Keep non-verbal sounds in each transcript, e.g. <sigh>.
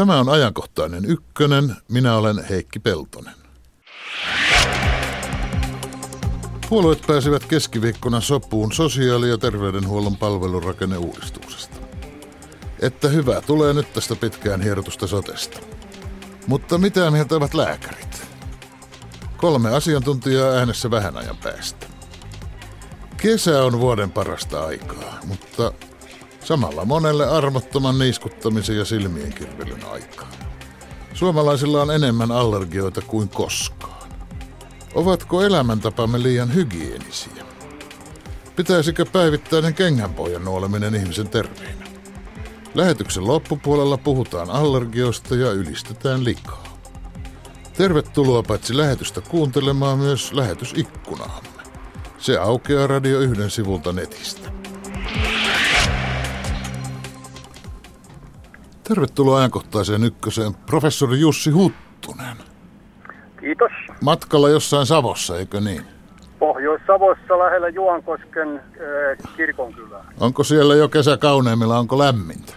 Tämä on ajankohtainen ykkönen. Minä olen Heikki Peltonen. Puolueet pääsivät keskiviikkona sopuun sosiaali- ja terveydenhuollon palvelurakenneuudistuksesta. Että hyvä tulee nyt tästä pitkään hierotusta sotesta. Mutta mitä mieltä ovat lääkärit? Kolme asiantuntijaa äänessä vähän ajan päästä. Kesä on vuoden parasta aikaa, mutta samalla monelle armottoman niiskuttamisen ja silmien kirvelyn aikaa. Suomalaisilla on enemmän allergioita kuin koskaan. Ovatko elämäntapamme liian hygienisiä? Pitäisikö päivittäinen kengänpojan nuoleminen ihmisen terveenä? Lähetyksen loppupuolella puhutaan allergioista ja ylistetään likaa. Tervetuloa paitsi lähetystä kuuntelemaan myös lähetysikkunaamme. Se aukeaa Radio yhden sivulta netistä. Tervetuloa ajankohtaiseen ykköseen, professori Jussi Huttunen. Kiitos. Matkalla jossain Savossa, eikö niin? Pohjois-Savossa lähellä Juankosken äh, kirkonkylää. Onko siellä jo kesä kauneimmilla, onko lämmintä?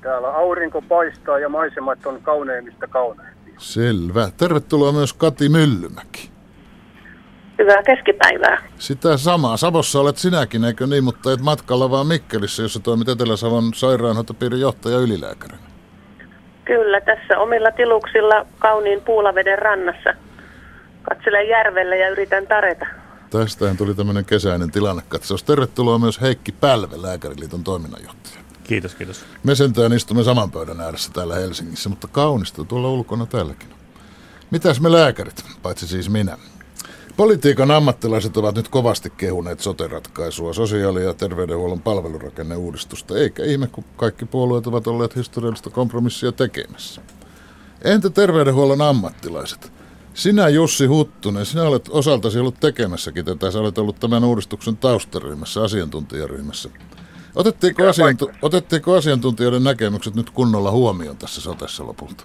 Täällä aurinko paistaa ja maisemat on kauneimmista kauneimpia. Selvä. Tervetuloa myös Kati Myllymäki. Hyvää keskipäivää. Sitä samaa. Savossa olet sinäkin, eikö niin, mutta et matkalla vaan Mikkelissä, jossa toimit Etelä-Savon sairaanhoitopiirin johtaja ylilääkärinä. Kyllä, tässä omilla tiluksilla kauniin puulaveden rannassa. Katselen järvelle ja yritän tareta. Tästähän tuli tämmöinen kesäinen tilannekatsaus. Tervetuloa myös Heikki Pälve, Lääkäriliiton toiminnanjohtaja. Kiitos, kiitos. Me sentään istumme saman pöydän ääressä täällä Helsingissä, mutta kaunista tuolla ulkona täälläkin. Mitäs me lääkärit, paitsi siis minä? Politiikan ammattilaiset ovat nyt kovasti kehuneet sote-ratkaisua, sosiaali- ja terveydenhuollon palvelurakenneuudistusta, eikä ihme, kun kaikki puolueet ovat olleet historiallista kompromissia tekemässä. Entä terveydenhuollon ammattilaiset? Sinä Jussi Huttunen, sinä olet osaltasi ollut tekemässäkin tätä, sä olet ollut tämän uudistuksen taustaryhmässä, asiantuntijaryhmässä. Otettiinko, asiantu- otettiinko asiantuntijoiden näkemykset nyt kunnolla huomioon tässä sotessa lopulta?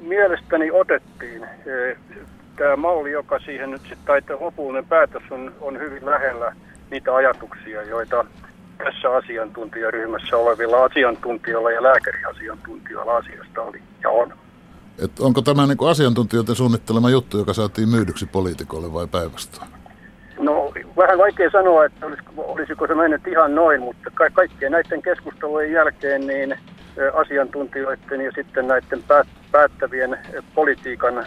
Mielestäni otettiin. Tämä malli, joka siihen nyt sitten, tai lopullinen päätös on, on hyvin lähellä niitä ajatuksia, joita tässä asiantuntijaryhmässä olevilla asiantuntijoilla ja lääkäriasiantuntijoilla asiasta oli ja on. Et onko tämä niin asiantuntijoiden suunnittelema juttu, joka saatiin myydyksi poliitikolle vai päinvastoin? No vähän vaikea sanoa, että olisiko, olisiko se mennyt ihan noin, mutta ka- kaikkien näiden keskustelujen jälkeen niin asiantuntijoiden ja sitten näiden päättävien politiikan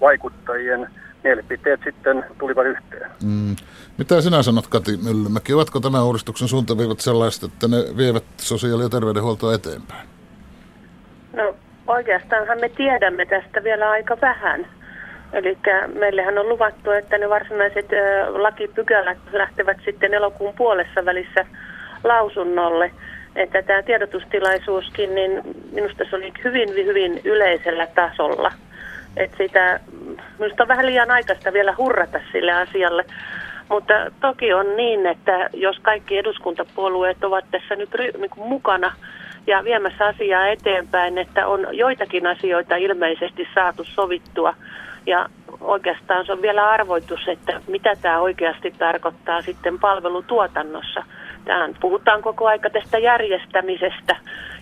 vaikuttajien mielipiteet sitten tulivat yhteen. Mm. Mitä sinä sanot, Kati Myllymäki? Ovatko tämä uudistuksen suuntaviivat sellaiset, että ne vievät sosiaali- ja terveydenhuoltoa eteenpäin? No oikeastaanhan me tiedämme tästä vielä aika vähän. Eli meillähän on luvattu, että ne varsinaiset lakipykälät lähtevät sitten elokuun puolessa välissä lausunnolle. Että tämä tiedotustilaisuuskin, niin minusta se oli hyvin, hyvin yleisellä tasolla. Että sitä, minusta on vähän liian aikaista vielä hurrata sille asialle. Mutta toki on niin, että jos kaikki eduskuntapuolueet ovat tässä nyt niin kuin mukana ja viemässä asiaa eteenpäin, että on joitakin asioita ilmeisesti saatu sovittua – ja oikeastaan se on vielä arvoitus, että mitä tämä oikeasti tarkoittaa sitten palvelutuotannossa. Tähän puhutaan koko aika tästä järjestämisestä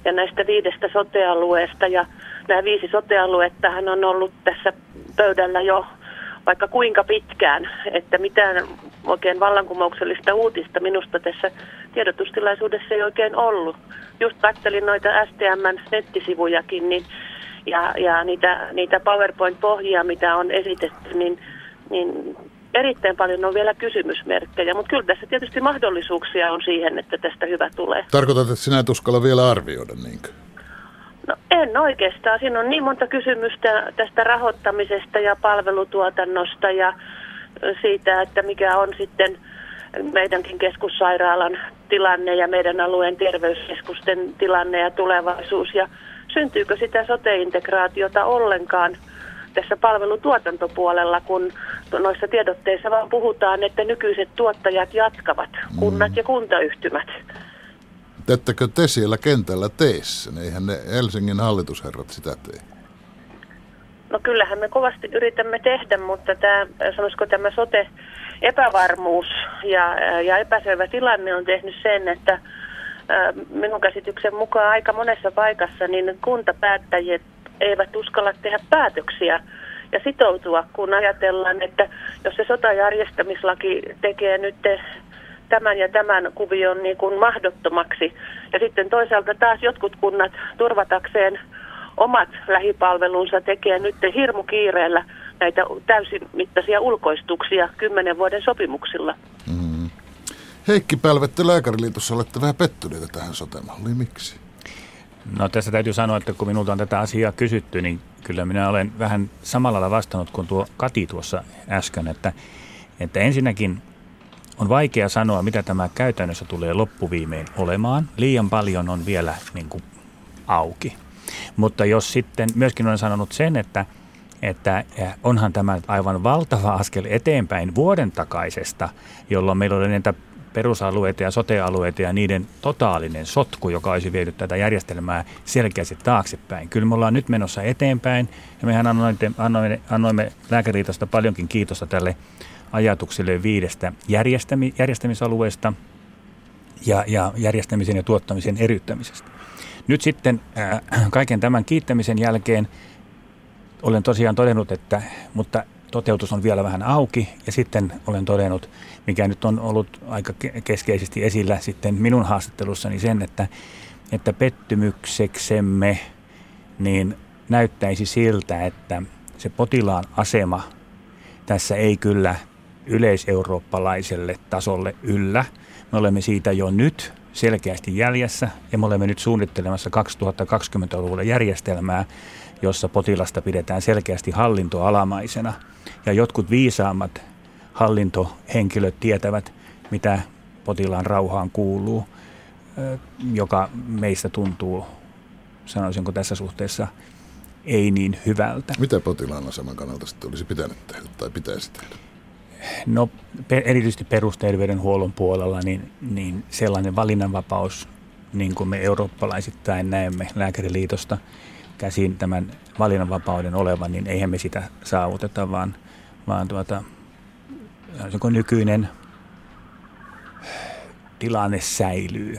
ja näistä viidestä sotealueesta. Ja nämä viisi sotealuettahan on ollut tässä pöydällä jo vaikka kuinka pitkään, että mitään oikein vallankumouksellista uutista minusta tässä tiedotustilaisuudessa ei oikein ollut. Just katselin noita STMn nettisivujakin, niin ja, ja niitä, niitä PowerPoint-pohjia, mitä on esitetty, niin, niin erittäin paljon on vielä kysymysmerkkejä, mutta kyllä tässä tietysti mahdollisuuksia on siihen, että tästä hyvä tulee. Tarkoitat, että sinä et uskalla vielä arvioida niinkö? No en oikeastaan. Siinä on niin monta kysymystä tästä rahoittamisesta ja palvelutuotannosta ja siitä, että mikä on sitten meidänkin keskussairaalan tilanne ja meidän alueen terveyskeskusten tilanne ja tulevaisuus. Ja syntyykö sitä sote-integraatiota ollenkaan tässä palvelutuotantopuolella, kun noissa tiedotteissa vaan puhutaan, että nykyiset tuottajat jatkavat, kunnat mm. ja kuntayhtymät. Teettekö te siellä kentällä teessä? Eihän ne Helsingin hallitusherrat sitä tee. No kyllähän me kovasti yritämme tehdä, mutta tämä, sanoisiko tämä sote epävarmuus ja, ja epäselvä tilanne on tehnyt sen, että minun käsityksen mukaan aika monessa paikassa niin kuntapäättäjät eivät uskalla tehdä päätöksiä ja sitoutua, kun ajatellaan, että jos se sotajärjestämislaki tekee nyt tämän ja tämän kuvion niin kuin mahdottomaksi. Ja sitten toisaalta taas jotkut kunnat turvatakseen omat lähipalvelunsa tekee nyt hirmu kiireellä näitä täysin mittaisia ulkoistuksia kymmenen vuoden sopimuksilla. Mm. Heikki Pälvette Lääkäriliitossa olette vähän pettyneitä tähän sotemalliin. Miksi? No tässä täytyy sanoa, että kun minulta on tätä asiaa kysytty, niin kyllä minä olen vähän samalla lailla vastannut kuin tuo Kati tuossa äsken, että, että ensinnäkin on vaikea sanoa, mitä tämä käytännössä tulee loppuviimein olemaan. Liian paljon on vielä niin kuin, auki. Mutta jos sitten myöskin olen sanonut sen, että, että eh, onhan tämä aivan valtava askel eteenpäin vuoden takaisesta, jolloin meillä oli näitä perusalueita ja sotealueita ja niiden totaalinen sotku, joka olisi vienyt tätä järjestelmää selkeästi taaksepäin. Kyllä me ollaan nyt menossa eteenpäin ja mehän annoimme, annoimme, annoimme lääkäriliitosta paljonkin kiitosta tälle ajatukselle viidestä järjestämi, järjestämisalueesta ja, ja järjestämisen ja tuottamisen eriyttämisestä. Nyt sitten äh, kaiken tämän kiittämisen jälkeen olen tosiaan todennut, että mutta toteutus on vielä vähän auki ja sitten olen todennut, mikä nyt on ollut aika keskeisesti esillä sitten minun haastattelussani sen, että, että pettymykseksemme niin näyttäisi siltä, että se potilaan asema tässä ei kyllä yleiseurooppalaiselle tasolle yllä. Me olemme siitä jo nyt selkeästi jäljessä ja me olemme nyt suunnittelemassa 2020-luvulle järjestelmää, jossa potilasta pidetään selkeästi hallintoalamaisena. Ja jotkut viisaammat hallintohenkilöt tietävät, mitä potilaan rauhaan kuuluu, joka meistä tuntuu, sanoisinko tässä suhteessa, ei niin hyvältä. Mitä potilaan aseman kannalta sitten olisi pitänyt tehdä tai pitäisi tehdä? No erityisesti perusterveydenhuollon puolella niin, niin sellainen valinnanvapaus, niin kuin me eurooppalaisittain näemme lääkäriliitosta käsin tämän valinnanvapauden olevan, niin eihän me sitä saavuteta, vaan, vaan tuota, nykyinen tilanne säilyy.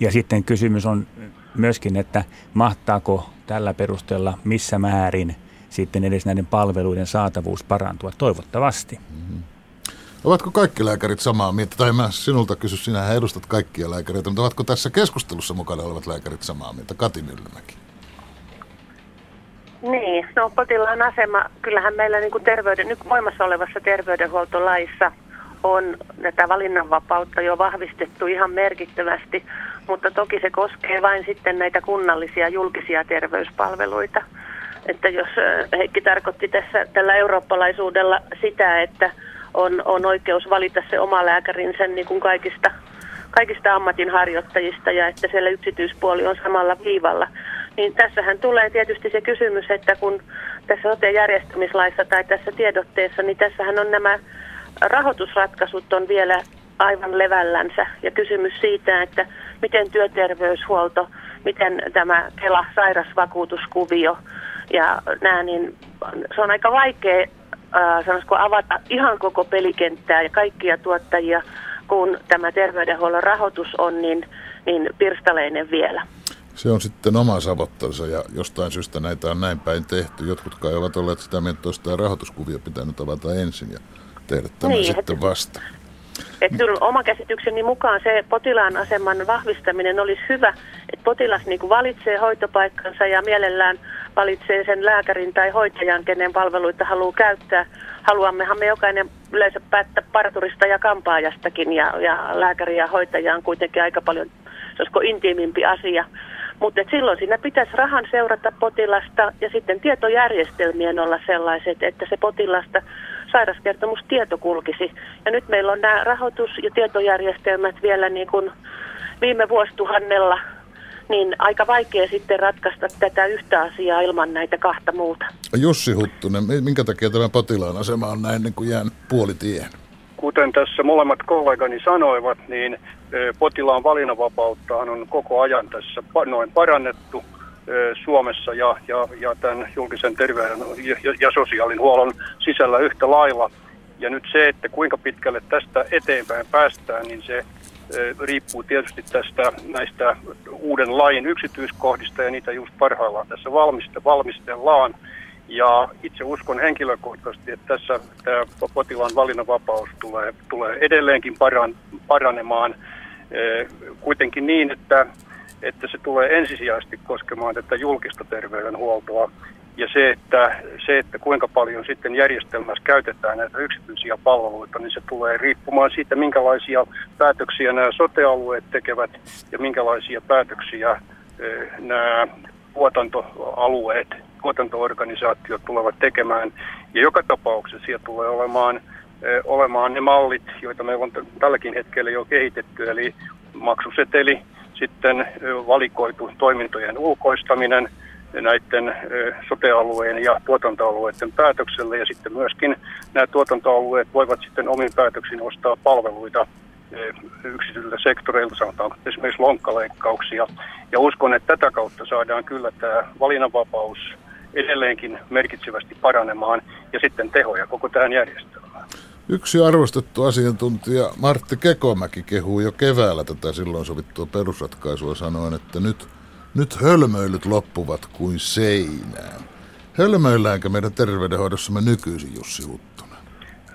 Ja sitten kysymys on myöskin, että mahtaako tällä perusteella missä määrin sitten edes näiden palveluiden saatavuus parantua toivottavasti. Mm-hmm. Ovatko kaikki lääkärit samaa mieltä? Tai mä sinulta kysy, sinä edustat kaikkia lääkäreitä, mutta ovatko tässä keskustelussa mukana olevat lääkärit samaa mieltä? Kati Myllymäki. Niin, no potilaan asema, kyllähän meillä niin kuin terveyden, nyt voimassa olevassa terveydenhuoltolaissa on tätä valinnanvapautta jo vahvistettu ihan merkittävästi, mutta toki se koskee vain sitten näitä kunnallisia julkisia terveyspalveluita. Että jos Heikki tarkoitti tässä tällä eurooppalaisuudella sitä, että on, on oikeus valita se oma lääkärinsä niin kuin kaikista, kaikista ammatinharjoittajista ja että siellä yksityispuoli on samalla viivalla. Niin tässähän tulee tietysti se kysymys, että kun tässä sote-järjestämislaissa tai tässä tiedotteessa, niin tässähän on nämä rahoitusratkaisut on vielä aivan levällänsä. Ja kysymys siitä, että miten työterveyshuolto, miten tämä Kela-sairasvakuutuskuvio ja nämä, niin se on aika vaikea sanoisiko avata ihan koko pelikenttää ja kaikkia tuottajia, kun tämä terveydenhuollon rahoitus on niin, niin pirstaleinen vielä. Se on sitten oma savottansa ja jostain syystä näitä on näin päin tehty. Jotkut kai ovat olleet sitä mieltä, että olisi tämä rahoituskuvio pitänyt avata ensin ja tehdä tämä niin, sitten vasta. Että kyllä oma käsitykseni mukaan se potilaan aseman vahvistaminen olisi hyvä, että potilas niin valitsee hoitopaikkansa ja mielellään valitsee sen lääkärin tai hoitajan, kenen palveluita haluaa käyttää. Haluammehan me jokainen yleensä päättää parturista ja kampaajastakin ja, ja lääkäri ja hoitaja on kuitenkin aika paljon, olisiko intiimimpi asia. Mutta silloin siinä pitäisi rahan seurata potilasta ja sitten tietojärjestelmien olla sellaiset, että se potilasta sairauskertomustieto kulkisi. Ja nyt meillä on nämä rahoitus- ja tietojärjestelmät vielä niin kuin viime vuosituhannella niin aika vaikea sitten ratkaista tätä yhtä asiaa ilman näitä kahta muuta. Jussi Huttunen, minkä takia tämä potilaan asema on näin niin kuin jään puolitien? Kuten tässä molemmat kollegani sanoivat, niin potilaan valinnanvapautta on koko ajan tässä noin parannettu Suomessa ja, ja, ja tämän julkisen terveyden ja, ja sosiaalinhuollon sisällä yhtä lailla. Ja nyt se, että kuinka pitkälle tästä eteenpäin päästään, niin se riippuu tietysti tästä näistä uuden lain yksityiskohdista ja niitä just parhaillaan tässä valmistellaan. Ja itse uskon henkilökohtaisesti, että tässä tämä potilaan valinnanvapaus tulee, tulee edelleenkin paran, paranemaan. Kuitenkin niin, että, että se tulee ensisijaisesti koskemaan tätä julkista terveydenhuoltoa. Ja se että, se, että kuinka paljon sitten järjestelmässä käytetään näitä yksityisiä palveluita, niin se tulee riippumaan siitä, minkälaisia päätöksiä nämä sotealueet tekevät ja minkälaisia päätöksiä nämä tuotantoalueet, tuotantoorganisaatiot tulevat tekemään. Ja joka tapauksessa siellä tulee olemaan, olemaan ne mallit, joita meillä on tälläkin hetkellä jo kehitetty, eli maksuseteli, sitten valikoitu toimintojen ulkoistaminen – näiden sotealueen ja tuotantoalueiden päätökselle ja sitten myöskin nämä tuotantoalueet voivat sitten omin päätöksin ostaa palveluita yksityisiltä sektoreilta, sanotaan esimerkiksi lonkkaleikkauksia. Ja uskon, että tätä kautta saadaan kyllä tämä valinnanvapaus edelleenkin merkitsevästi paranemaan ja sitten tehoja koko tähän järjestelmään. Yksi arvostettu asiantuntija Martti Kekomäki kehuu jo keväällä tätä silloin sovittua perusratkaisua sanoen, että nyt – nyt hölmöilyt loppuvat kuin seinään. Hölmöilläänkö meidän terveydenhoidossamme nykyisin Jussi Huttunen?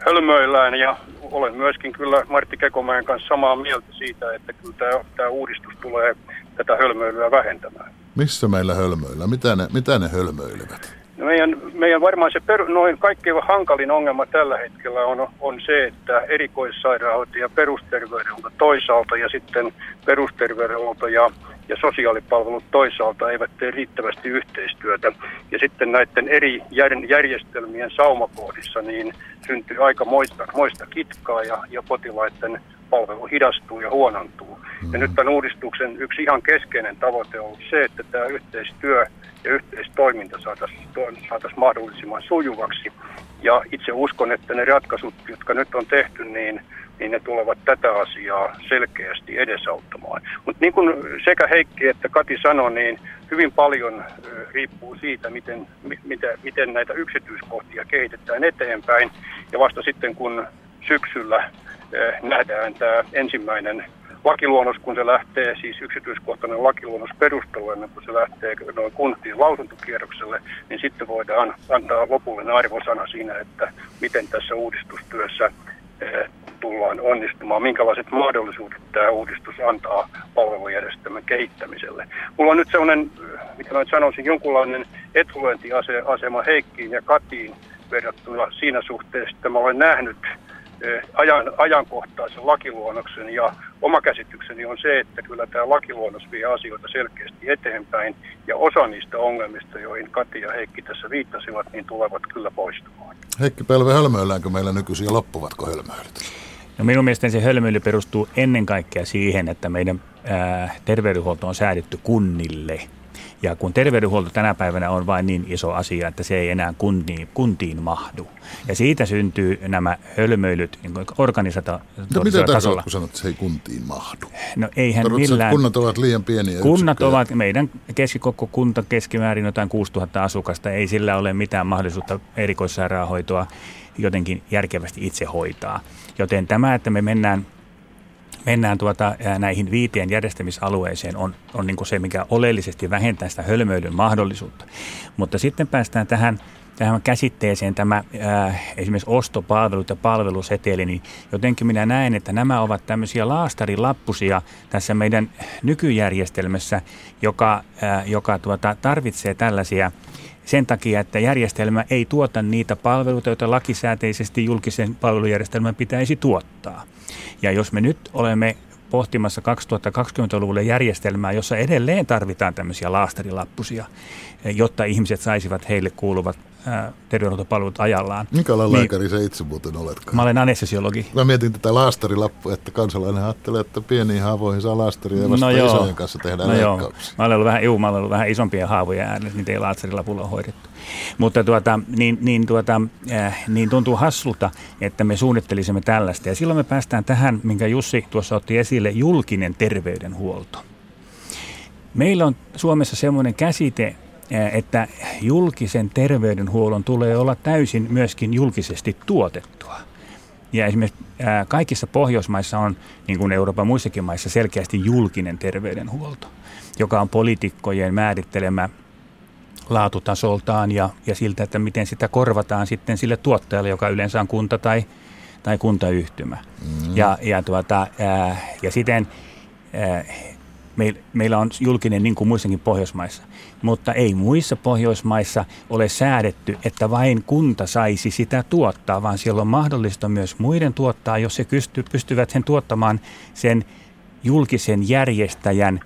Hölmöillään ja olen myöskin kyllä Martti Kekomäen kanssa samaa mieltä siitä, että kyllä tämä, tämä uudistus tulee tätä hölmöilyä vähentämään. Missä meillä hölmöillään? Mitä ne, mitä ne hölmöilevät? No meidän, meidän varmaan se per, noin kaikkein hankalin ongelma tällä hetkellä on, on se, että erikoissairaanhoito ja perusterveydenhuolto toisaalta ja sitten perusterveydenhuolto ja ja sosiaalipalvelut toisaalta eivät tee riittävästi yhteistyötä. Ja sitten näiden eri järjestelmien saumakohdissa niin syntyy aika moista, moista kitkaa ja, ja potilaiden palvelu hidastuu ja huonontuu. Ja nyt tämän uudistuksen yksi ihan keskeinen tavoite on se, että tämä yhteistyö ja yhteistoiminta saataisiin saatais mahdollisimman sujuvaksi. Ja itse uskon, että ne ratkaisut, jotka nyt on tehty, niin niin ne tulevat tätä asiaa selkeästi edesauttamaan. Mutta niin kuin sekä Heikki että Kati sanoi, niin hyvin paljon riippuu siitä, miten, miten, miten näitä yksityiskohtia kehitetään eteenpäin. Ja vasta sitten kun syksyllä nähdään tämä ensimmäinen lakiluonnos, kun se lähtee, siis yksityiskohtainen lakiluonnos perustelu ennen kuin se lähtee noin kuntiin lausuntokierrokselle, niin sitten voidaan antaa lopullinen arvosana siinä, että miten tässä uudistustyössä tullaan onnistumaan, minkälaiset mahdollisuudet tämä uudistus antaa palvelujärjestelmän kehittämiselle. Mulla on nyt sellainen, mitä mä nyt sanoisin, jonkunlainen etulyöntiasema Heikkiin ja Katiin verrattuna siinä suhteessa, että mä olen nähnyt eh, ajan, ajankohtaisen lakiluonnoksen ja oma käsitykseni on se, että kyllä tämä lakiluonnos vie asioita selkeästi eteenpäin ja osa niistä ongelmista, joihin Kati ja Heikki tässä viittasivat, niin tulevat kyllä poistumaan. Heikki Pelve, hölmöilläänkö meillä nykyisin ja loppuvatko hölmöilyt? No minun mielestäni se hölmöily perustuu ennen kaikkea siihen, että meidän ää, terveydenhuolto on säädetty kunnille. Ja kun terveydenhuolto tänä päivänä on vain niin iso asia, että se ei enää kuntiin, kuntiin mahdu. Ja siitä syntyy nämä hölmöilyt niin organisaatiotasolla. No mitä tasolla. kun sanot, että se ei kuntiin mahdu? No eihän Tarvitset, millään. Kunnat ovat liian pieniä Kunnat yksikköjä. ovat, meidän keskikoko kunta keskimäärin jotain 6000 asukasta. Ei sillä ole mitään mahdollisuutta erikoissairaanhoitoa jotenkin järkevästi itse hoitaa. Joten tämä, että me mennään mennään tuota, näihin viiteen järjestämisalueeseen on, on niin se, mikä oleellisesti vähentää sitä hölmöilyn mahdollisuutta. Mutta sitten päästään tähän, tähän käsitteeseen tämä ää, esimerkiksi ostopalvelut ja palveluseteli, niin jotenkin minä näen, että nämä ovat tämmöisiä laastarilappusia tässä meidän nykyjärjestelmässä, joka, ää, joka tuota, tarvitsee tällaisia sen takia, että järjestelmä ei tuota niitä palveluita, joita lakisääteisesti julkisen palvelujärjestelmän pitäisi tuottaa. Ja jos me nyt olemme pohtimassa 2020-luvulle järjestelmää, jossa edelleen tarvitaan tämmöisiä laastarilappusia, jotta ihmiset saisivat heille kuuluvat terveydenhuoltopalvelut ajallaan. Minkälainen niin, lääkäri se itse muuten oletkaan? Mä olen anestesiologi. Mä mietin tätä laastarilappua, että kansalainen ajattelee, että pieniin haavoihin saa laastaria ja vasta no joo. isojen kanssa tehdään no leikkauksia. Mä olen ollut vähän, juu, mä olen ollut vähän isompia haavoja äänessä, niitä ei laastarilapulla ole hoidettu. Mutta tuota, niin, niin, tuota, äh, niin tuntuu hassulta, että me suunnittelisimme tällaista. Ja silloin me päästään tähän, minkä Jussi tuossa otti esille, julkinen terveydenhuolto. Meillä on Suomessa semmoinen käsite, että julkisen terveydenhuollon tulee olla täysin myöskin julkisesti tuotettua. Ja esimerkiksi kaikissa Pohjoismaissa on, niin kuin Euroopan muissakin maissa, selkeästi julkinen terveydenhuolto, joka on poliitikkojen määrittelemä laatutasoltaan ja, ja siltä, että miten sitä korvataan sitten sille tuottajalle, joka yleensä on kunta tai, tai kuntayhtymä. Mm. Ja, ja, tuota, ää, ja siten ää, meillä on julkinen niin kuin muissakin Pohjoismaissa, mutta ei muissa Pohjoismaissa ole säädetty, että vain kunta saisi sitä tuottaa, vaan siellä on mahdollista myös muiden tuottaa, jos se pystyvät sen tuottamaan sen julkisen järjestäjän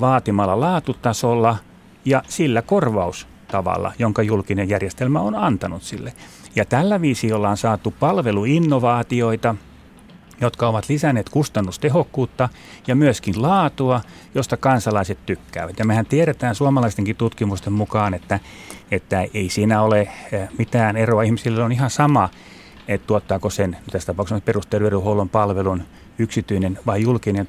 vaatimalla laatutasolla ja sillä korvaustavalla, jonka julkinen järjestelmä on antanut sille. Ja tällä viisi ollaan saatu palveluinnovaatioita – jotka ovat lisänneet kustannustehokkuutta ja myöskin laatua, josta kansalaiset tykkäävät. Ja mehän tiedetään suomalaistenkin tutkimusten mukaan, että, että ei siinä ole eh, mitään eroa. Ihmisille on ihan sama, että tuottaako sen, tässä tapauksessa perusterveydenhuollon palvelun yksityinen vai julkinen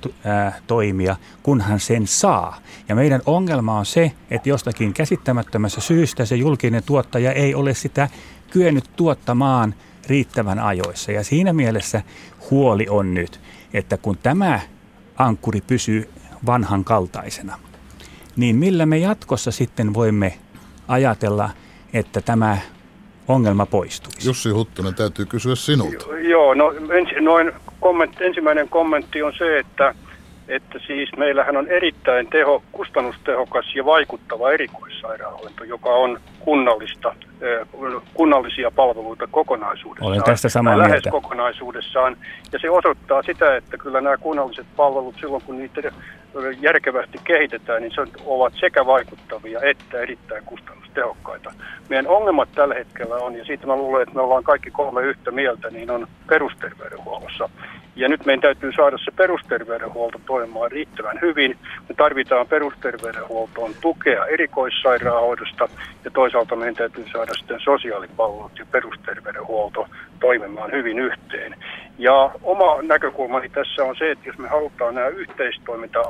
toimija, kunhan sen saa. Ja meidän ongelma on se, että jostakin käsittämättömässä syystä se julkinen tuottaja ei ole sitä kyennyt tuottamaan riittävän ajoissa. Ja siinä mielessä huoli on nyt, että kun tämä ankkuri pysyy vanhan kaltaisena, niin millä me jatkossa sitten voimme ajatella, että tämä ongelma poistuisi? Jussi Huttunen, täytyy kysyä sinulta. Joo, no ensi, noin komment, ensimmäinen kommentti on se, että että siis meillähän on erittäin teho, kustannustehokas ja vaikuttava erikoissairaanhoito, joka on kunnallista, kunnallisia palveluita kokonaisuudessaan. Olen tästä samaa lähes mieltä. kokonaisuudessaan. Ja se osoittaa sitä, että kyllä nämä kunnalliset palvelut silloin, kun niitä järkevästi kehitetään, niin se ovat sekä vaikuttavia että erittäin kustannustehokkaita. Meidän ongelmat tällä hetkellä on, ja siitä mä luulen, että me ollaan kaikki kolme yhtä mieltä, niin on perusterveydenhuollossa. Ja nyt meidän täytyy saada se perusterveydenhuolto toimimaan riittävän hyvin. Me tarvitaan perusterveydenhuoltoon tukea erikoissairaanhoidosta ja toisaalta meidän täytyy saada sitten sosiaalipalvelut ja perusterveydenhuolto toimimaan hyvin yhteen. Ja oma näkökulmani tässä on se, että jos me halutaan nämä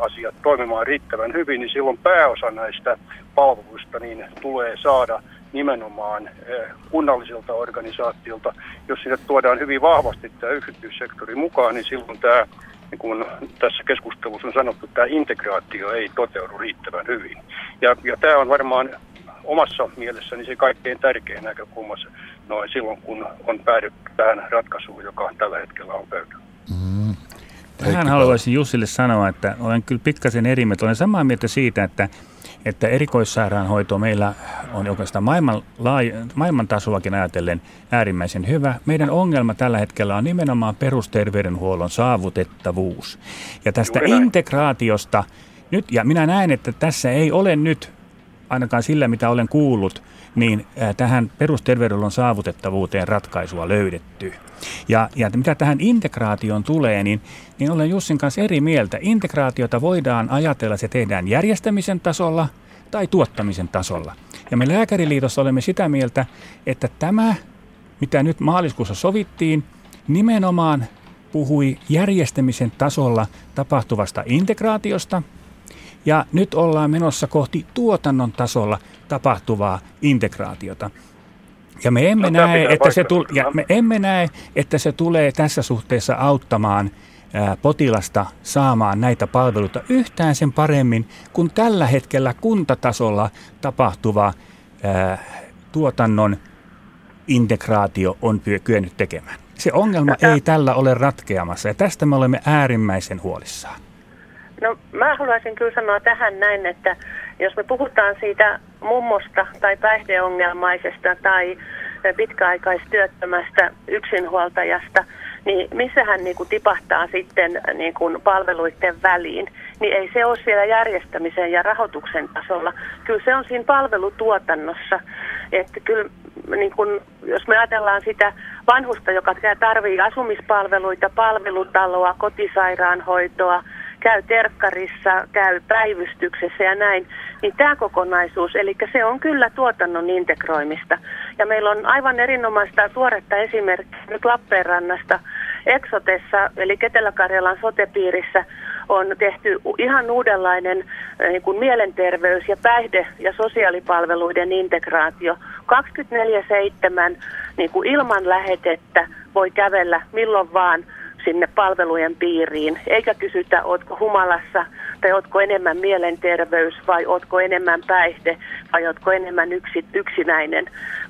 yhteistoiminta-asiat toimimaan riittävän hyvin, niin silloin pääosa näistä palveluista niin tulee saada – nimenomaan eh, kunnalliselta organisaatiolta. Jos sinne tuodaan hyvin vahvasti tämä yksityissektori mukaan, niin silloin tämä, niin kuin tässä keskustelussa on sanottu, tämä integraatio ei toteudu riittävän hyvin. Ja, ja tämä on varmaan omassa mielessäni se kaikkein tärkein näkökulma noin silloin, kun on päädytty tähän ratkaisuun, joka tällä hetkellä on pöydällä. Mm. Tähän haluaisin Jussille sanoa, että olen kyllä pikkasen eri mieltä. Olen samaa mieltä siitä, että että erikoissairaanhoito meillä on oikeastaan maailman, laaj, maailman tasoakin ajatellen äärimmäisen hyvä. Meidän ongelma tällä hetkellä on nimenomaan perusterveydenhuollon saavutettavuus. Ja tästä integraatiosta nyt, ja minä näen, että tässä ei ole nyt, ainakaan sillä mitä olen kuullut, niin tähän perusterveydenhuollon saavutettavuuteen ratkaisua löydetty. Ja, ja mitä tähän integraatioon tulee, niin, niin olen Jussin kanssa eri mieltä. Integraatiota voidaan ajatella, se tehdään järjestämisen tasolla tai tuottamisen tasolla. Ja me Lääkäriliitossa olemme sitä mieltä, että tämä, mitä nyt maaliskuussa sovittiin, nimenomaan puhui järjestämisen tasolla tapahtuvasta integraatiosta – ja nyt ollaan menossa kohti tuotannon tasolla tapahtuvaa integraatiota. Ja me emme, no, näe, että se tule, ja me emme näe, että se tulee tässä suhteessa auttamaan potilasta saamaan näitä palveluita yhtään sen paremmin kuin tällä hetkellä kuntatasolla tapahtuva ää, tuotannon integraatio on kyennyt tekemään. Se ongelma ei tällä ole ratkeamassa ja tästä me olemme äärimmäisen huolissaan. No mä haluaisin kyllä sanoa tähän näin, että jos me puhutaan siitä mummosta tai päihdeongelmaisesta tai pitkäaikaistyöttömästä yksinhuoltajasta, niin missä hän niin kuin tipahtaa sitten niin kuin palveluiden väliin, niin ei se ole siellä järjestämisen ja rahoituksen tasolla. Kyllä se on siinä palvelutuotannossa. Että kyllä niin kuin, jos me ajatellaan sitä vanhusta, joka tarvitsee asumispalveluita, palvelutaloa, kotisairaanhoitoa, käy terkkarissa, käy päivystyksessä ja näin, niin tämä kokonaisuus, eli se on kyllä tuotannon integroimista. Ja meillä on aivan erinomaista tuoretta esimerkkiä nyt Lappeenrannasta, Exotessa, eli Ketelä-Karjalan sotepiirissä, on tehty ihan uudenlainen niin kuin mielenterveys- ja päihde- ja sosiaalipalveluiden integraatio. 24-7 niin kuin ilman lähetettä voi kävellä milloin vaan sinne palvelujen piiriin, eikä kysytä, ootko humalassa tai ootko enemmän mielenterveys vai ootko enemmän päihde vai ootko enemmän yksi, yksinäinen.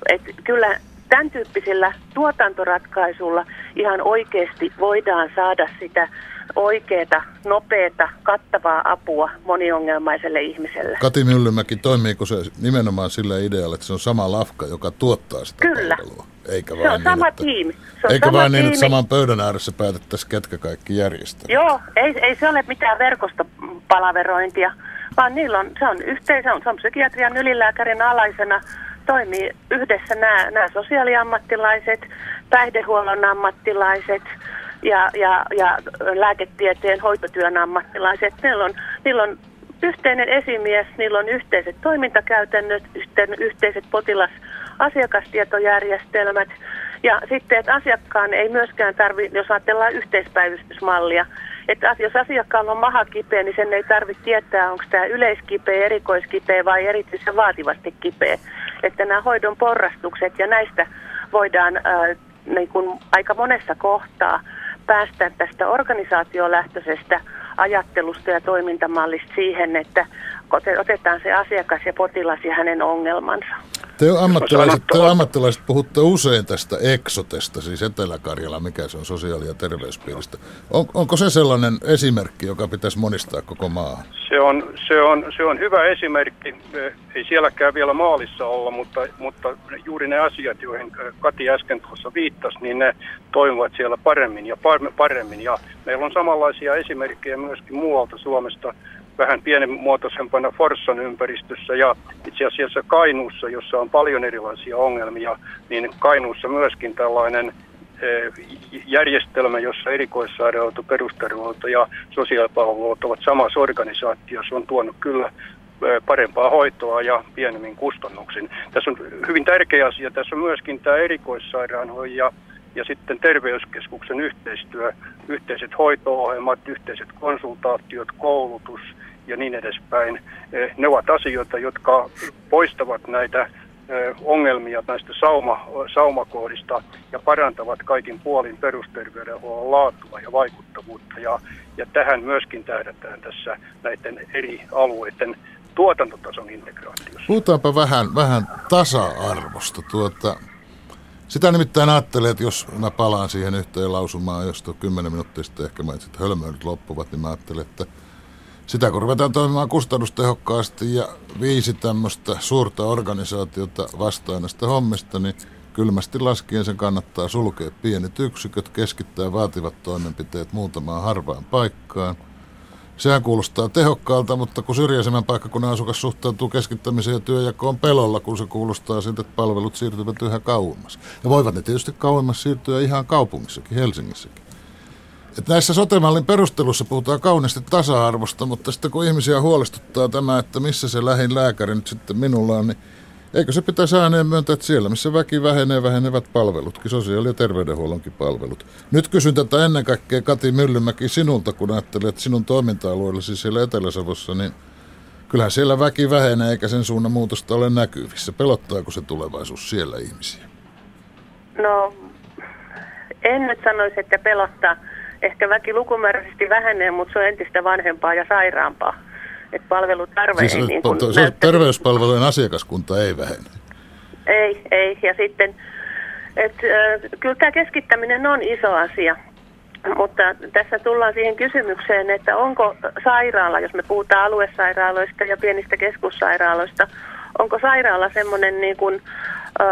Et kyllä tämän tyyppisillä tuotantoratkaisulla ihan oikeasti voidaan saada sitä oikeaa, nopeata, kattavaa apua moniongelmaiselle ihmiselle. Kati Myllymäki, toimiiko se nimenomaan sillä idealla, että se on sama lafka, joka tuottaa sitä Kyllä. palvelua? Eikä Se on niin, sama että, tiimi. Se on eikä sama vain niin, tiimi. että saman pöydän ääressä päätettäisiin, ketkä kaikki järjestävät. Joo, ei, ei se ole mitään verkostopalaverointia, vaan niillä on, se on yhteisö, on, se on psykiatrian ylilääkärin alaisena, toimii yhdessä nämä, nämä sosiaaliammattilaiset, päihdehuollon ammattilaiset ja, ja, ja lääketieteen hoitotyön ammattilaiset. Niillä on, niillä on yhteinen esimies, niillä on yhteiset toimintakäytännöt, yhteen, yhteiset potilas-asiakastietojärjestelmät ja sitten, että asiakkaan ei myöskään tarvitse, jos ajatellaan yhteispäivystysmallia, että jos asiakkaalla on maha kipeä, niin sen ei tarvitse tietää, onko tämä yleiskipeä, erikoiskipeä vai erityisen vaativasti kipeä. Että nämä hoidon porrastukset ja näistä voidaan ää, niin kuin aika monessa kohtaa päästä tästä organisaatiolähtöisestä ajattelusta ja toimintamallista siihen, että ote- otetaan se asiakas ja potilas ja hänen ongelmansa. Te ammattilaiset, te ammattilaiset puhutte usein tästä Exotesta, siis Etelä-Karjala, mikä se on sosiaali- ja terveyspiiristä. On, onko se sellainen esimerkki, joka pitäisi monistaa koko maahan? Se on, se, on, se on hyvä esimerkki. Eh, Ei sielläkään vielä maalissa olla, mutta, mutta juuri ne asiat, joihin eh, Kati äsken tuossa viittasi, niin ne toimivat siellä paremmin ja par- paremmin. Ja meillä on samanlaisia esimerkkejä myöskin muualta Suomesta, vähän pienimuotoisempana Forssan ympäristössä ja itse asiassa Kainuussa, jossa on paljon erilaisia ongelmia, niin Kainuussa myöskin tällainen eh, järjestelmä, jossa erikoissairaanhoito, perusterveydenhuolto ja sosiaalipalvelut ovat samassa organisaatiossa, on tuonut kyllä eh, parempaa hoitoa ja pienemmin kustannuksin. Tässä on hyvin tärkeä asia. Tässä on myöskin tämä erikoissairaanhoito ja, ja sitten terveyskeskuksen yhteistyö, yhteiset hoito-ohjelmat, yhteiset konsultaatiot, koulutus ja niin edespäin. Eh, Ne ovat asioita, jotka poistavat näitä eh, ongelmia näistä sauma, saumakohdista ja parantavat kaikin puolin perusterveydenhuollon laatua ja vaikuttavuutta. Ja, ja tähän myöskin tähdätään tässä näiden eri alueiden tuotantotason integraatiossa. Puhutaanpa vähän, vähän tasa-arvosta. Tuota, sitä nimittäin ajattelee, että jos mä palaan siihen yhteen lausumaan, jos tuo kymmenen minuuttia sitten ehkä mainitsit, hölmöilyt loppuvat, niin mä ajattelen, että sitä kun ruvetaan toimimaan kustannustehokkaasti ja viisi tämmöistä suurta organisaatiota vastaan näistä hommista, niin kylmästi laskien sen kannattaa sulkea pienet yksiköt, keskittää vaativat toimenpiteet muutamaan harvaan paikkaan. Sehän kuulostaa tehokkaalta, mutta kun syrjäisemmän paikkakunnan asukas suhtautuu keskittämiseen ja työjakoon pelolla, kun se kuulostaa siltä, että palvelut siirtyvät yhä kauemmas. Ja voivat ne tietysti kauemmas siirtyä ihan kaupungissakin, Helsingissäkin. Et näissä sotemallin perusteluissa puhutaan kauniisti tasa-arvosta, mutta sitten kun ihmisiä huolestuttaa tämä, että missä se lähin lääkäri nyt sitten minulla on, niin eikö se pitäisi ääneen myöntää, että siellä missä väki vähenee, vähenevät palvelutkin, sosiaali- ja terveydenhuollonkin palvelut. Nyt kysyn tätä ennen kaikkea Kati Myllymäki sinulta, kun ajattelet että sinun toiminta-alueellasi siellä Etelä-Savossa, niin kyllähän siellä väki vähenee eikä sen suunnan muutosta ole näkyvissä. Pelottaako se tulevaisuus siellä ihmisiä? No, en nyt sanoisi, että pelottaa. Ehkä väki lukumääräisesti vähenee, mutta se on entistä vanhempaa ja sairaampaa. Että palvelutarve Siis ei niin kuin to- se näyttäisi- terveyspalvelujen asiakaskunta ei vähene. Ei, ei. Ja sitten, että äh, kyllä tämä keskittäminen on iso asia. Mutta tässä tullaan siihen kysymykseen, että onko sairaala, jos me puhutaan aluesairaaloista ja pienistä keskussairaaloista, onko sairaala semmoinen niin kuin, ö,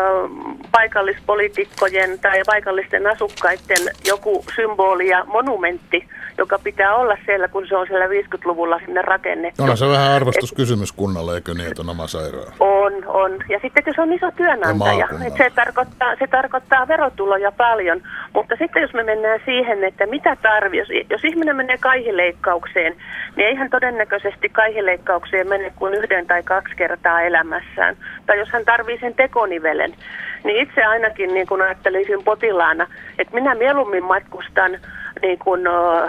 paikallispoliitikkojen tai paikallisten asukkaiden joku symboli ja monumentti, joka pitää olla siellä, kun se on siellä 50-luvulla sinne rakennettu. Onhan se vähän arvostuskysymys kunnalle, eikö niin, että on oma sairaala? On, on. Ja sitten että se on iso työnantaja, että se tarkoittaa, se tarkoittaa verotuloja paljon. Mutta sitten jos me mennään siihen, että mitä tarvii, jos, jos ihminen menee kaihileikkaukseen, niin eihän todennäköisesti kaihileikkaukseen mene kuin yhden tai kaksi kertaa elämässään. Tai jos hän tarvii sen tekonivelen, niin itse ainakin niin kun ajattelisin potilaana, että minä mieluummin matkustan niin kun, ö,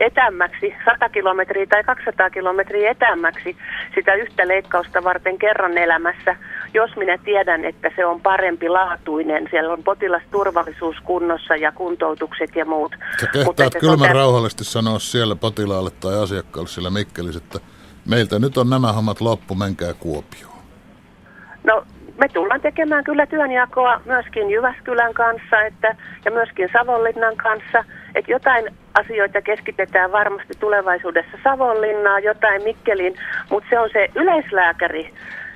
etämmäksi, 100 kilometriä tai 200 kilometriä etämmäksi sitä yhtä leikkausta varten kerran elämässä, jos minä tiedän, että se on parempi laatuinen. Siellä on potilasturvallisuus kunnossa ja kuntoutukset ja muut. Sä kehtaat kylmän rauhallisesti sanoa siellä potilaalle tai asiakkaalle siellä Mikkelissä, että meiltä nyt on nämä hommat loppu, menkää Kuopioon. No me tullaan tekemään kyllä työnjakoa myöskin Jyväskylän kanssa että, ja myöskin Savonlinnan kanssa. Että jotain asioita keskitetään varmasti tulevaisuudessa Savonlinnaan, jotain Mikkeliin, mutta se on se yleislääkäri,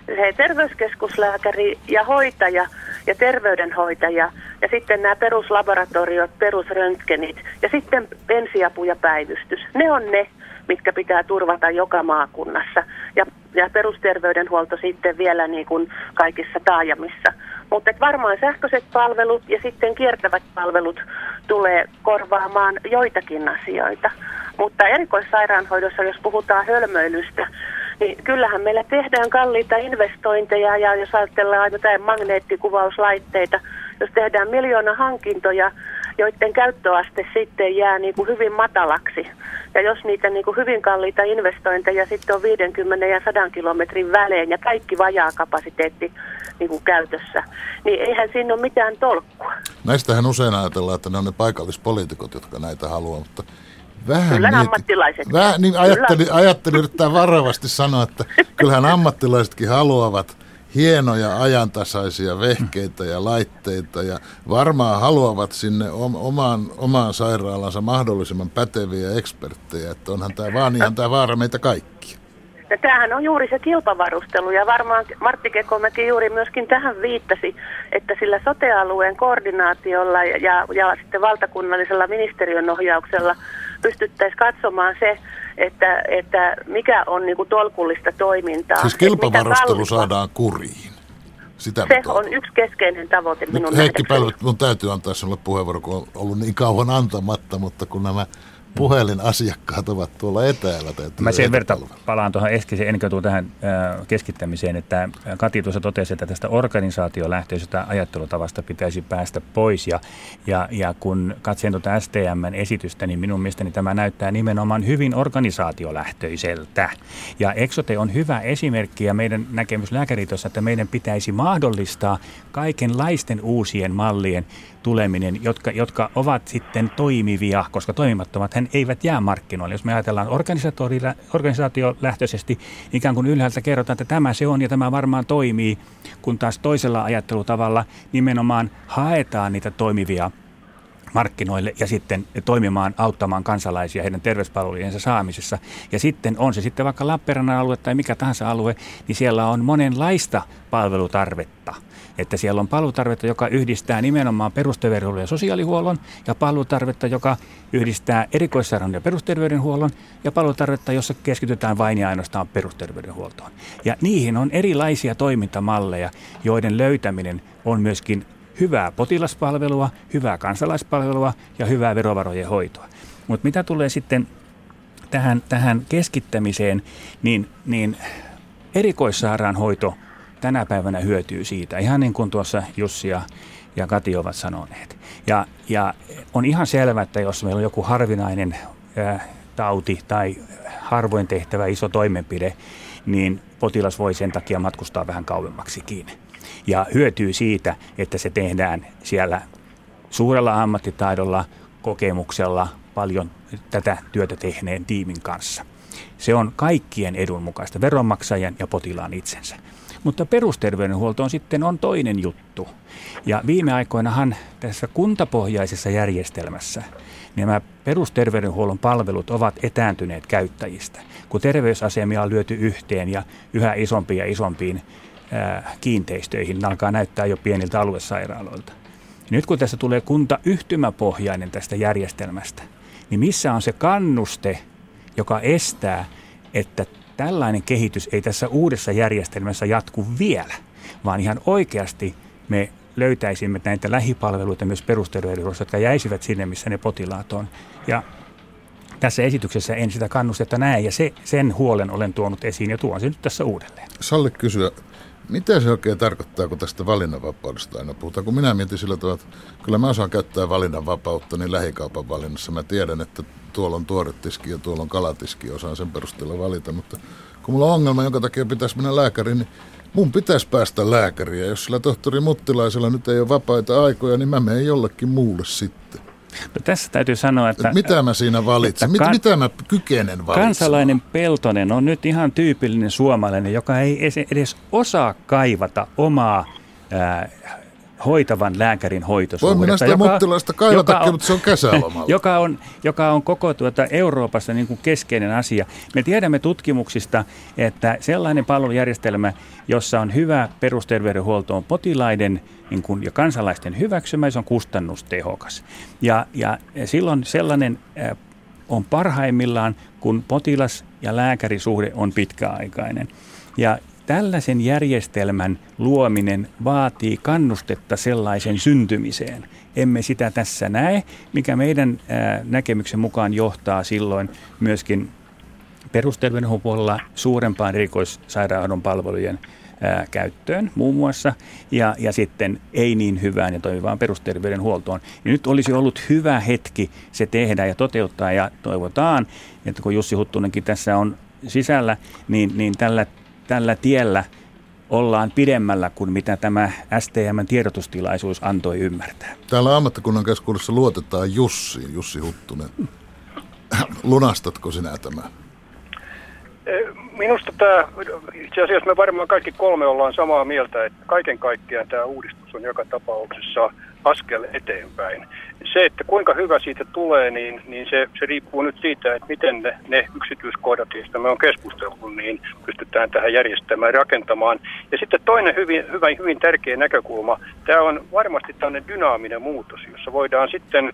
se terveyskeskuslääkäri ja hoitaja ja terveydenhoitaja ja sitten nämä peruslaboratoriot, perusröntgenit ja sitten ensiapu ja päivystys. Ne on ne, mitkä pitää turvata joka maakunnassa. Ja, ja perusterveydenhuolto sitten vielä niin kuin kaikissa taajamissa. Mutta varmaan sähköiset palvelut ja sitten kiertävät palvelut tulee korvaamaan joitakin asioita. Mutta erikoissairaanhoidossa, jos puhutaan hölmöilystä, niin kyllähän meillä tehdään kalliita investointeja ja jos ajatellaan jotain magneettikuvauslaitteita, jos tehdään miljoona hankintoja, joiden käyttöaste sitten jää niin kuin hyvin matalaksi. Ja jos niitä niin kuin hyvin kalliita investointeja sitten on 50 ja 100 kilometrin välein ja kaikki vajaa kapasiteetti niin kuin käytössä, niin eihän siinä ole mitään tolkkua. Näistähän usein ajatellaan, että ne on ne paikallispoliitikot, jotka näitä haluaa, mutta Vähän Kyllä ammattilaiset. Vähän, niin ajattelin, ajattelin yrittää varovasti sanoa, että kyllähän ammattilaisetkin haluavat hienoja ajantasaisia vehkeitä ja laitteita ja varmaan haluavat sinne omaan, omaan sairaalansa mahdollisimman päteviä eksperttejä, että onhan tämä vaan ihan tämä vaara meitä kaikkia. Ja tämähän on juuri se kilpavarustelu ja varmaan Martti Kekomäki juuri myöskin tähän viittasi, että sillä sotealueen koordinaatiolla ja, ja, ja sitten valtakunnallisella ministeriön ohjauksella pystyttäisiin katsomaan se, että, että mikä on niin kuin tolkullista toimintaa. Siis kilpavarustelu saadaan kuriin. Sitä se on yksi keskeinen tavoite minun Nyt Heikki Pälvät, mun täytyy antaa sinulle puheenvuoro, kun on ollut niin kauan antamatta, mutta kun nämä puhelinasiakkaat ovat tuolla etäällä. Mä sen verran palaan tuohon äskeiseen, ennen kuin tähän keskittämiseen, että Kati tuossa totesi, että tästä organisaatiolähtöisestä ajattelutavasta pitäisi päästä pois. Ja, ja, ja kun katsoin tuota STMn esitystä, niin minun mielestäni tämä näyttää nimenomaan hyvin organisaatiolähtöiseltä. Ja Exote on hyvä esimerkki ja meidän näkemys lääkäritossa, että meidän pitäisi mahdollistaa kaikenlaisten uusien mallien tuleminen, jotka, jotka ovat sitten toimivia, koska toimimattomat hän eivät jää markkinoille. Jos me ajatellaan organisaatiolähtöisesti, ikään kuin ylhäältä kerrotaan, että tämä se on ja tämä varmaan toimii, kun taas toisella ajattelutavalla nimenomaan haetaan niitä toimivia markkinoille ja sitten toimimaan, auttamaan kansalaisia heidän terveyspalvelujensa saamisessa. Ja sitten on se sitten vaikka Lappeenrannan alue tai mikä tahansa alue, niin siellä on monenlaista palvelutarvetta. Että siellä on palvelutarvetta, joka yhdistää nimenomaan perusterveydenhuollon ja sosiaalihuollon, ja palvelutarvetta, joka yhdistää erikoissairaanhoidon ja perusterveydenhuollon, ja palvelutarvetta, jossa keskitytään vain ja ainoastaan perusterveydenhuoltoon. Ja niihin on erilaisia toimintamalleja, joiden löytäminen on myöskin hyvää potilaspalvelua, hyvää kansalaispalvelua ja hyvää verovarojen hoitoa. Mutta mitä tulee sitten tähän, tähän keskittämiseen, niin, niin erikoissairaanhoito tänä päivänä hyötyy siitä, ihan niin kuin tuossa Jussi ja, ja Kati ovat sanoneet. Ja, ja on ihan selvää, että jos meillä on joku harvinainen ää, tauti tai harvoin tehtävä iso toimenpide, niin potilas voi sen takia matkustaa vähän kauemmaksikin ja hyötyy siitä, että se tehdään siellä suurella ammattitaidolla, kokemuksella, paljon tätä työtä tehneen tiimin kanssa. Se on kaikkien edun mukaista, veronmaksajan ja potilaan itsensä. Mutta perusterveydenhuolto on sitten on toinen juttu. Ja viime aikoinahan tässä kuntapohjaisessa järjestelmässä nämä perusterveydenhuollon palvelut ovat etääntyneet käyttäjistä, kun terveysasemia on lyöty yhteen ja yhä isompiin ja isompiin kiinteistöihin. Ne alkaa näyttää jo pieniltä aluesairaaloilta. Nyt kun tässä tulee kunta yhtymäpohjainen tästä järjestelmästä, niin missä on se kannuste, joka estää, että tällainen kehitys ei tässä uudessa järjestelmässä jatku vielä, vaan ihan oikeasti me löytäisimme näitä lähipalveluita myös perusterveydenhuollossa, jotka jäisivät sinne, missä ne potilaat on. Ja tässä esityksessä en sitä kannustetta näe, ja se, sen huolen olen tuonut esiin ja tuon sen nyt tässä uudelleen. Salli kysyä, Mitä se oikein tarkoittaa, kun tästä valinnanvapaudesta aina puhutaan? Kun minä mietin sillä tavalla, että kyllä mä osaan käyttää valinnanvapautta niin lähikaupan valinnassa. Mä tiedän, että tuolla on tuoretiski ja tuolla on kalatiski, osaan sen perusteella valita. Mutta kun mulla on ongelma, jonka takia pitäisi mennä lääkäriin, niin mun pitäisi päästä lääkäriin. Ja jos sillä tohtori Muttilaisella nyt ei ole vapaita aikoja, niin mä menen jollekin muulle sitten. No tässä täytyy sanoa, että... Mitä mä siinä valitsen? Mit, kan, mitä mä kykenen valitsemaan? Kansalainen Peltonen on nyt ihan tyypillinen suomalainen, joka ei edes osaa kaivata omaa ää, hoitavan lääkärin hoitosuhdetta. Voin minä sitä joka, muttilaista kaivatakin, mutta se on kesälomalla. <laughs> Joka on, joka on koko tuota Euroopassa niin kuin keskeinen asia. Me tiedämme tutkimuksista, että sellainen palvelujärjestelmä, jossa on hyvä perusterveydenhuolto, on potilaiden niin kuin, ja kansalaisten hyväksymä, se on kustannustehokas. Ja, ja silloin sellainen äh, on parhaimmillaan, kun potilas- ja lääkärisuhde on pitkäaikainen. Ja Tällaisen järjestelmän luominen vaatii kannustetta sellaisen syntymiseen. Emme sitä tässä näe, mikä meidän näkemyksen mukaan johtaa silloin myöskin perusterveydenhuollon suurempaan erikoissairaanhoidon palvelujen käyttöön muun muassa ja, ja sitten ei niin hyvään ja toimivaan perusterveydenhuoltoon. Ja nyt olisi ollut hyvä hetki se tehdä ja toteuttaa ja toivotaan, että kun Jussi Huttunenkin tässä on sisällä, niin, niin tällä tällä tiellä ollaan pidemmällä kuin mitä tämä STMn tiedotustilaisuus antoi ymmärtää. Täällä ammattikunnan keskuudessa luotetaan Jussiin, Jussi Huttunen. Lunastatko sinä tämä? Minusta tämä, itse asiassa me varmaan kaikki kolme ollaan samaa mieltä, että kaiken kaikkiaan tämä uudistus on joka tapauksessa askel eteenpäin. Se, että kuinka hyvä siitä tulee, niin, niin se, se riippuu nyt siitä, että miten ne, ne yksityiskohdat, joista me on keskusteltu, niin pystytään tähän järjestelmään rakentamaan. Ja sitten toinen hyvin, hyvä, hyvin tärkeä näkökulma, tämä on varmasti tämmöinen dynaaminen muutos, jossa voidaan sitten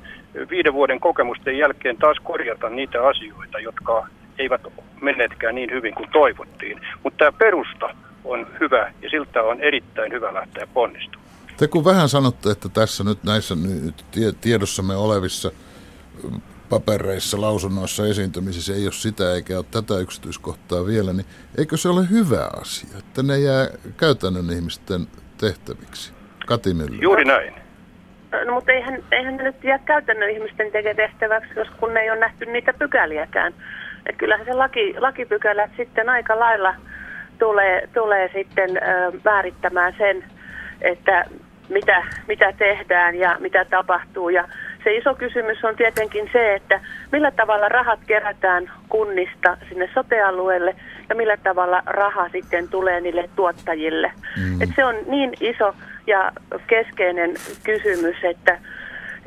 viiden vuoden kokemusten jälkeen taas korjata niitä asioita, jotka eivät menneetkään niin hyvin kuin toivottiin. Mutta tämä perusta on hyvä ja siltä on erittäin hyvä lähteä ponnistumaan. Te kun vähän sanotte, että tässä nyt näissä nyt tiedossamme olevissa papereissa, lausunnoissa, esiintymisissä ei ole sitä eikä ole tätä yksityiskohtaa vielä, niin eikö se ole hyvä asia, että ne jää käytännön ihmisten tehtäviksi? Kati Mylly. Juuri näin. No mutta eihän, eihän ne nyt jää käytännön ihmisten tekee tehtäväksi, koska kun ei ole nähty niitä pykäliäkään. Et kyllähän se laki, lakipykälät sitten aika lailla tulee, tulee sitten ö, määrittämään sen, että mitä, mitä tehdään ja mitä tapahtuu. Ja se iso kysymys on tietenkin se, että millä tavalla rahat kerätään kunnista sinne sotealueelle ja millä tavalla raha sitten tulee niille tuottajille. Mm. Et se on niin iso ja keskeinen kysymys, että,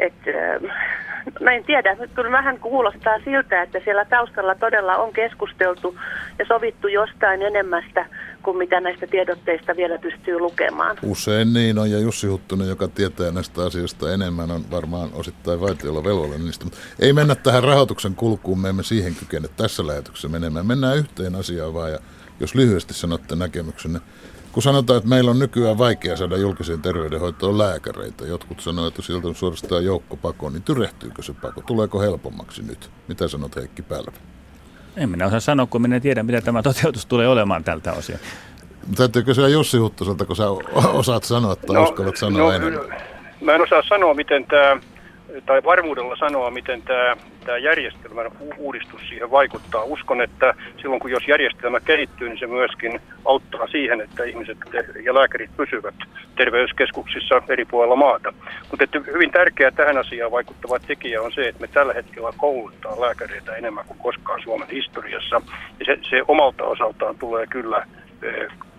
että mä en tiedä, kyllä vähän kuulostaa siltä, että siellä taustalla todella on keskusteltu ja sovittu jostain enemmästä kuin mitä näistä tiedotteista vielä pystyy lukemaan. Usein niin on, ja Jussi Huttunen, joka tietää näistä asioista enemmän, on varmaan osittain vaitiolla velvollinen niistä. Mutta ei mennä tähän rahoituksen kulkuun, me emme siihen kykene tässä lähetyksessä menemään. Mennään yhteen asiaan vaan, ja jos lyhyesti sanotte näkemyksenne. Kun sanotaan, että meillä on nykyään vaikea saada julkiseen terveydenhoitoon lääkäreitä, jotkut sanoo, että sieltä on suorastaan joukko pako, niin tyrehtyykö se pako? Tuleeko helpommaksi nyt? Mitä sanot Heikki Pälvä? En minä osaa sanoa, kun minä tiedä, mitä tämä toteutus tulee olemaan tältä osin. Täytyy kysyä Jussi Huttuselta, kun sä osaat sanoa tai no, uskallat sanoa no, enemmän. Mä en osaa sanoa, miten tämä tai varmuudella sanoa, miten tämä, tämä järjestelmän uudistus siihen vaikuttaa. Uskon, että silloin kun jos järjestelmä kehittyy, niin se myöskin auttaa siihen, että ihmiset ja lääkärit pysyvät terveyskeskuksissa eri puolilla maata. Mutta että hyvin tärkeää tähän asiaan vaikuttava tekijä on se, että me tällä hetkellä kouluttaa lääkäreitä enemmän kuin koskaan Suomen historiassa. Ja se, se omalta osaltaan tulee kyllä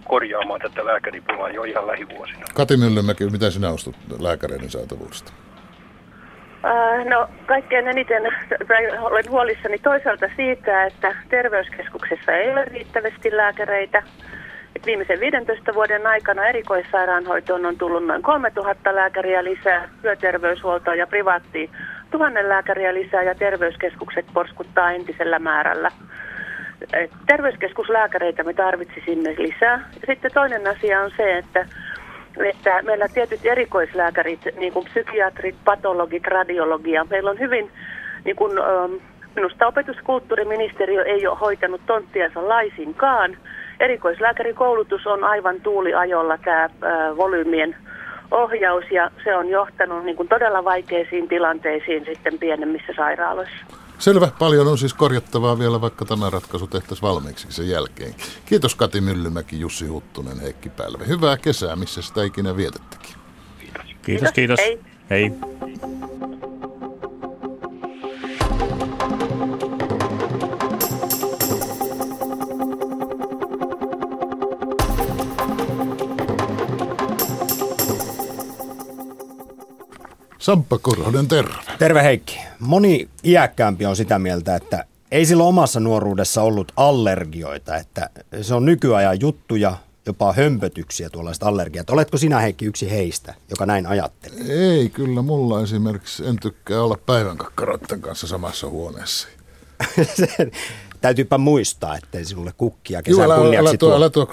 korjaamaan tätä lääkäripulaa jo ihan lähivuosina. Kati Myllymäki, mitä sinä ostut lääkäreiden saatavuudesta? Äh, no kaikkein eniten olen huolissani toisaalta siitä, että terveyskeskuksessa ei ole riittävästi lääkäreitä. Et viimeisen 15 vuoden aikana erikoissairaanhoitoon on tullut noin 3000 lääkäriä lisää, työterveyshuoltoa ja privaattiin tuhannen lääkäriä lisää ja terveyskeskukset porskuttaa entisellä määrällä. Et terveyskeskuslääkäreitä me tarvitsisimme lisää. Ja sitten toinen asia on se, että että meillä tietyt erikoislääkärit, niin kuin psykiatrit, patologit, radiologia, meillä on hyvin, niin kuin, ähm, minusta opetuskulttuuriministeriö ei ole hoitanut tonttiansa laisinkaan, erikoislääkärikoulutus on aivan tuuliajolla tämä volyymien ohjaus ja se on johtanut niin kuin todella vaikeisiin tilanteisiin sitten pienemmissä sairaaloissa. Selvä, paljon on siis korjattavaa vielä, vaikka tämä ratkaisu tehtäisiin valmiiksi sen jälkeen. Kiitos Kati Myllymäki, Jussi Huttunen, Heikki Pälve. Hyvää kesää, missä sitä ikinä vietettäkin. Kiitos, kiitos. kiitos. Hei. Hei. Samppa Korhonen, terve. Terve Heikki. Moni iäkkäämpi on sitä mieltä, että ei sillä omassa nuoruudessa ollut allergioita, että se on nykyajan juttuja, jopa hömpötyksiä tuollaiset allergiat. Oletko sinä Heikki yksi heistä, joka näin ajattelee? Ei, kyllä mulla esimerkiksi en tykkää olla päivänkakkaroiden kanssa samassa huoneessa. <laughs> täytyypä muistaa, ettei sinulle kukkia kesän Joo, älä, kunniaksi älä, tuo, älä tuo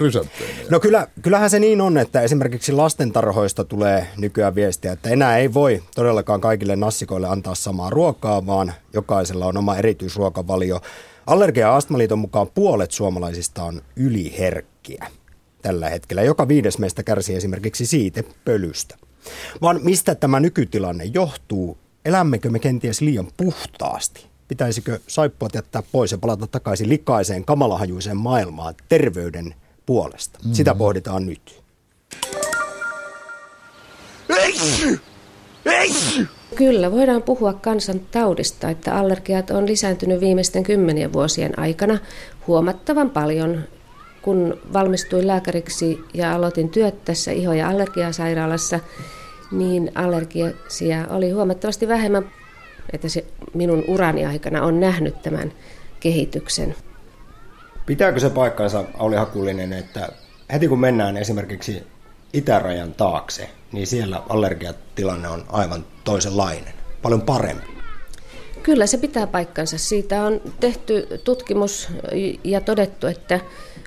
No kyllä, kyllähän se niin on, että esimerkiksi lastentarhoista tulee nykyään viestiä, että enää ei voi todellakaan kaikille nassikoille antaa samaa ruokaa, vaan jokaisella on oma erityisruokavalio. Allergia- ja Astmaliiton mukaan puolet suomalaisista on yliherkkiä tällä hetkellä. Joka viides meistä kärsii esimerkiksi siitä pölystä. Vaan mistä tämä nykytilanne johtuu? Elämmekö me kenties liian puhtaasti? Pitäisikö saippuat jättää pois ja palata takaisin likaiseen kamalahajuiseen maailmaan terveyden puolesta? Mm. Sitä pohditaan nyt. Kyllä, voidaan puhua kansantaudista, että allergiat on lisääntynyt viimeisten kymmenien vuosien aikana huomattavan paljon. Kun valmistuin lääkäriksi ja aloitin työt tässä iho- ja allergiasairaalassa, niin allergisia oli huomattavasti vähemmän että se minun urani aikana on nähnyt tämän kehityksen. Pitääkö se paikkansa, Auli Hakulinen, että heti kun mennään esimerkiksi itärajan taakse, niin siellä allergiatilanne on aivan toisenlainen, paljon parempi? Kyllä se pitää paikkansa. Siitä on tehty tutkimus ja todettu, että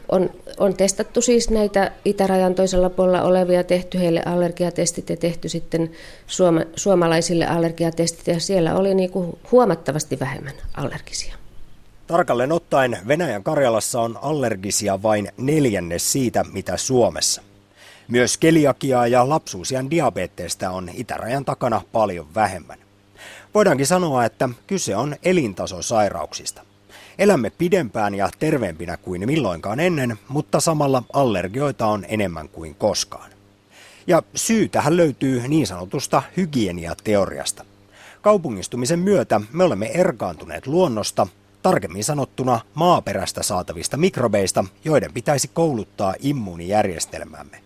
on, on testattu siis näitä itärajan toisella puolella olevia, tehty heille allergiatestit ja tehty sitten suoma, suomalaisille allergiatestit ja siellä oli niin kuin huomattavasti vähemmän allergisia. Tarkalleen ottaen Venäjän Karjalassa on allergisia vain neljännes siitä, mitä Suomessa. Myös keliakiaa ja lapsuusien diabetestä on itärajan takana paljon vähemmän. Voidaankin sanoa, että kyse on elintasosairauksista. Elämme pidempään ja terveempinä kuin milloinkaan ennen, mutta samalla allergioita on enemmän kuin koskaan. Ja syy tähän löytyy niin sanotusta hygieniateoriasta. Kaupungistumisen myötä me olemme erkaantuneet luonnosta, tarkemmin sanottuna maaperästä saatavista mikrobeista, joiden pitäisi kouluttaa immuunijärjestelmämme.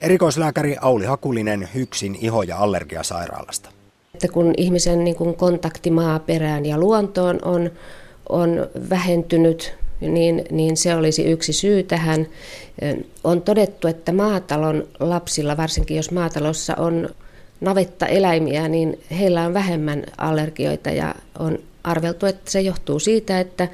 Erikoislääkäri Auli Hakulinen Hyksin iho- ja allergiasairaalasta. Että kun ihmisen niin kuin kontakti maaperään ja luontoon on on vähentynyt, niin, niin se olisi yksi syy tähän. On todettu, että maatalon lapsilla, varsinkin jos maatalossa on navetta eläimiä, niin heillä on vähemmän allergioita ja on arveltu, että se johtuu siitä, että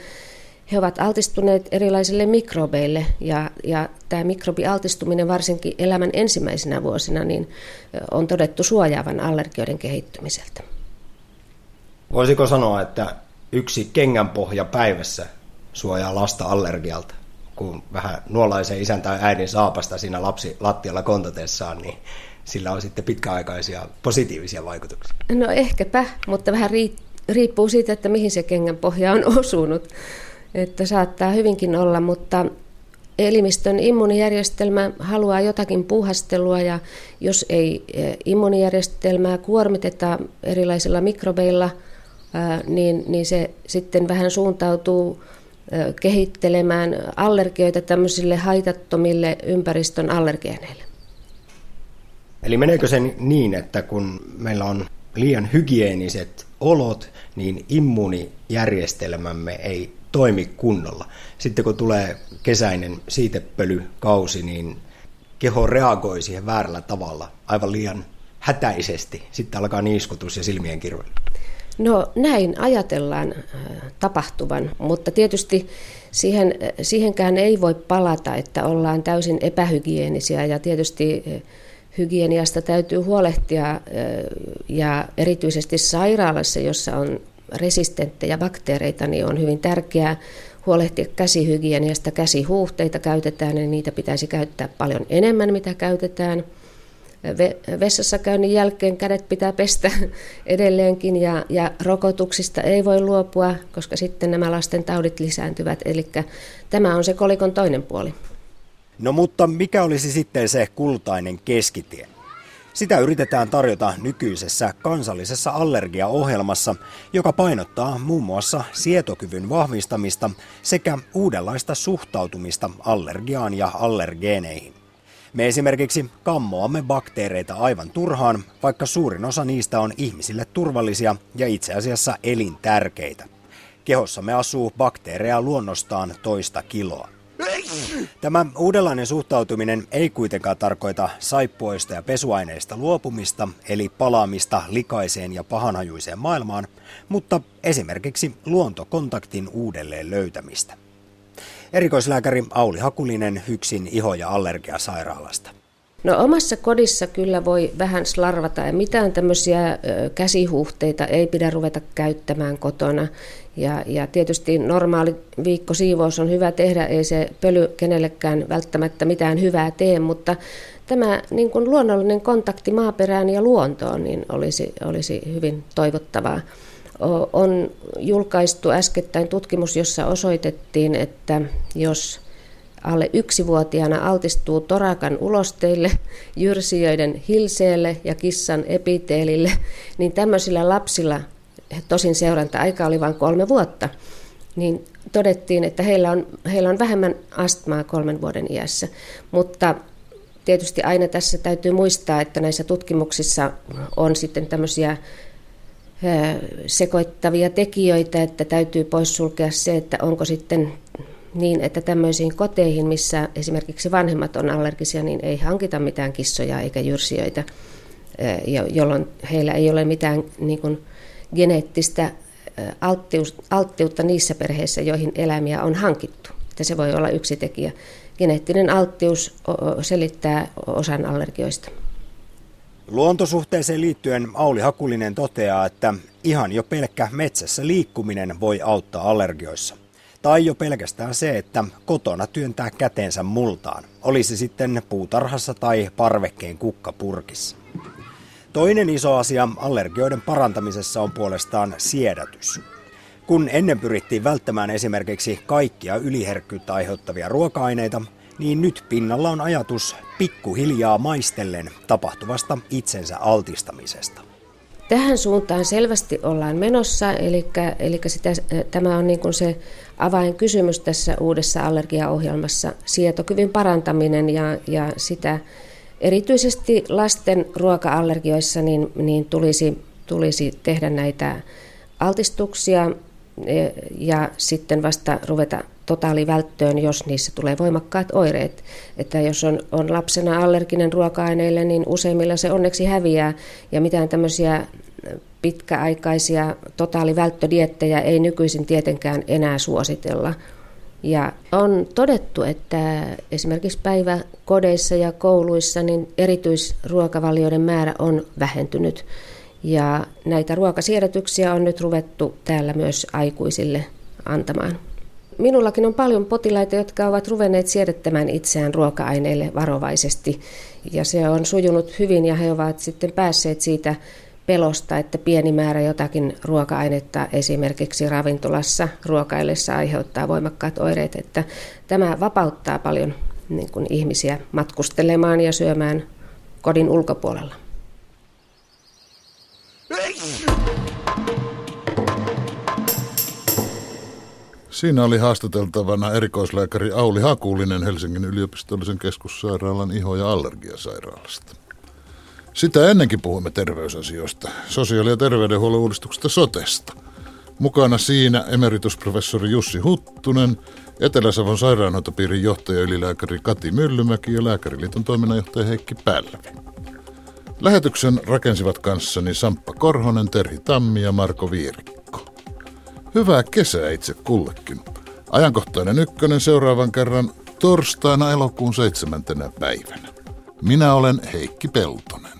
he ovat altistuneet erilaisille mikrobeille ja, ja tämä mikrobialtistuminen varsinkin elämän ensimmäisenä vuosina niin on todettu suojaavan allergioiden kehittymiseltä. Voisiko sanoa, että yksi kengänpohja päivässä suojaa lasta allergialta. Kun vähän nuolaisen isän tai äidin saapasta siinä lapsi lattialla kontatessaan, niin sillä on sitten pitkäaikaisia positiivisia vaikutuksia. No ehkäpä, mutta vähän riippuu siitä, että mihin se kengänpohja on <laughs> osunut. Että saattaa hyvinkin olla, mutta elimistön immuunijärjestelmä haluaa jotakin puuhastelua ja jos ei eh, immuunijärjestelmää kuormiteta erilaisilla mikrobeilla – niin, niin se sitten vähän suuntautuu kehittelemään allergioita tämmöisille haitattomille ympäristön allergeeneille. Eli meneekö se niin, että kun meillä on liian hygieeniset olot, niin immuunijärjestelmämme ei toimi kunnolla. Sitten kun tulee kesäinen siitepölykausi, niin keho reagoi siihen väärällä tavalla, aivan liian hätäisesti. Sitten alkaa niiskutus ja silmien kirvely. No näin ajatellaan äh, tapahtuvan, mutta tietysti siihen, siihenkään ei voi palata, että ollaan täysin epähygienisiä ja tietysti äh, hygieniasta täytyy huolehtia äh, ja erityisesti sairaalassa, jossa on resistenttejä bakteereita, niin on hyvin tärkeää huolehtia käsihygieniasta, käsihuuhteita käytetään ja niitä pitäisi käyttää paljon enemmän, mitä käytetään. Vessassa käynnin jälkeen kädet pitää pestä <laughs> edelleenkin ja, ja rokotuksista ei voi luopua, koska sitten nämä lasten taudit lisääntyvät. Eli tämä on se kolikon toinen puoli. No mutta mikä olisi sitten se kultainen keskitie? Sitä yritetään tarjota nykyisessä kansallisessa allergiaohjelmassa, joka painottaa muun muassa sietokyvyn vahvistamista sekä uudenlaista suhtautumista allergiaan ja allergeeneihin. Me esimerkiksi kammoamme bakteereita aivan turhaan, vaikka suurin osa niistä on ihmisille turvallisia ja itse asiassa elintärkeitä. Kehossamme asuu bakteereja luonnostaan toista kiloa. Tämä uudenlainen suhtautuminen ei kuitenkaan tarkoita saippuoista ja pesuaineista luopumista, eli palaamista likaiseen ja pahanhajuiseen maailmaan, mutta esimerkiksi luontokontaktin uudelleen löytämistä. Erikoislääkäri Auli Hakulinen Hyksin iho- ja allergiasairaalasta. No omassa kodissa kyllä voi vähän slarvata ja mitään tämmöisiä käsihuhteita ei pidä ruveta käyttämään kotona. Ja, ja tietysti normaali viikkosiivous on hyvä tehdä, ei se pöly kenellekään välttämättä mitään hyvää tee, mutta tämä niin kuin luonnollinen kontakti maaperään ja luontoon niin olisi, olisi hyvin toivottavaa. On julkaistu äskettäin tutkimus, jossa osoitettiin, että jos alle yksivuotiaana altistuu torakan ulosteille, jyrsijöiden hilseelle ja kissan epiteelille, niin tämmöisillä lapsilla, tosin seuranta-aika oli vain kolme vuotta, niin todettiin, että heillä on, heillä on vähemmän astmaa kolmen vuoden iässä. Mutta tietysti aina tässä täytyy muistaa, että näissä tutkimuksissa on sitten tämmöisiä sekoittavia tekijöitä, että täytyy poissulkea se, että onko sitten niin, että tämmöisiin koteihin, missä esimerkiksi vanhemmat on allergisia, niin ei hankita mitään kissoja eikä jyrsijöitä, jolloin heillä ei ole mitään niin kuin, geneettistä alttiutta niissä perheissä, joihin eläimiä on hankittu. Että se voi olla yksi tekijä. Geneettinen alttius selittää osan allergioista. Luontosuhteeseen liittyen Auli Hakulinen toteaa, että ihan jo pelkkä metsässä liikkuminen voi auttaa allergioissa. Tai jo pelkästään se, että kotona työntää käteensä multaan, olisi sitten puutarhassa tai parvekkeen kukkapurkissa. Toinen iso asia allergioiden parantamisessa on puolestaan siedätys. Kun ennen pyrittiin välttämään esimerkiksi kaikkia yliherkkyyttä aiheuttavia ruoka-aineita, niin nyt pinnalla on ajatus pikkuhiljaa maistellen tapahtuvasta itsensä altistamisesta. Tähän suuntaan selvästi ollaan menossa, eli, eli sitä, tämä on niin kuin se avainkysymys tässä uudessa allergiaohjelmassa, sietokyvyn parantaminen ja, ja sitä erityisesti lasten ruoka-allergioissa niin, niin tulisi, tulisi tehdä näitä altistuksia e, ja sitten vasta ruveta totaalivälttöön, jos niissä tulee voimakkaat oireet. Että jos on, on lapsena allerginen ruoka-aineille, niin useimmilla se onneksi häviää ja mitään tämmöisiä pitkäaikaisia totaalivälttödiettejä ei nykyisin tietenkään enää suositella. Ja on todettu, että esimerkiksi päiväkodeissa ja kouluissa niin erityisruokavalioiden määrä on vähentynyt. Ja näitä ruokasiedätyksiä on nyt ruvettu täällä myös aikuisille antamaan. Minullakin on paljon potilaita, jotka ovat ruvenneet siedettämään itseään ruoka-aineille varovaisesti. Ja se on sujunut hyvin ja he ovat sitten päässeet siitä pelosta, että pieni määrä jotakin ruoka-ainetta esimerkiksi ravintolassa ruokaillessa aiheuttaa voimakkaat oireet. Että tämä vapauttaa paljon niin kuin ihmisiä matkustelemaan ja syömään kodin ulkopuolella. Siinä oli haastateltavana erikoislääkäri Auli Hakulinen Helsingin yliopistollisen keskussairaalan iho- ja allergiasairaalasta. Sitä ennenkin puhuimme terveysasioista, sosiaali- ja terveydenhuollon uudistuksesta sotesta. Mukana siinä emeritusprofessori Jussi Huttunen, Etelä-Savon sairaanhoitopiirin johtaja ylilääkäri Kati Myllymäki ja Lääkäriliiton toiminnanjohtaja Heikki Pälvi. Lähetyksen rakensivat kanssani Samppa Korhonen, Terhi Tammi ja Marko Viirikko. Hyvää kesää itse kullekin. Ajankohtainen ykkönen seuraavan kerran torstaina elokuun seitsemäntenä päivänä. Minä olen Heikki Peltonen.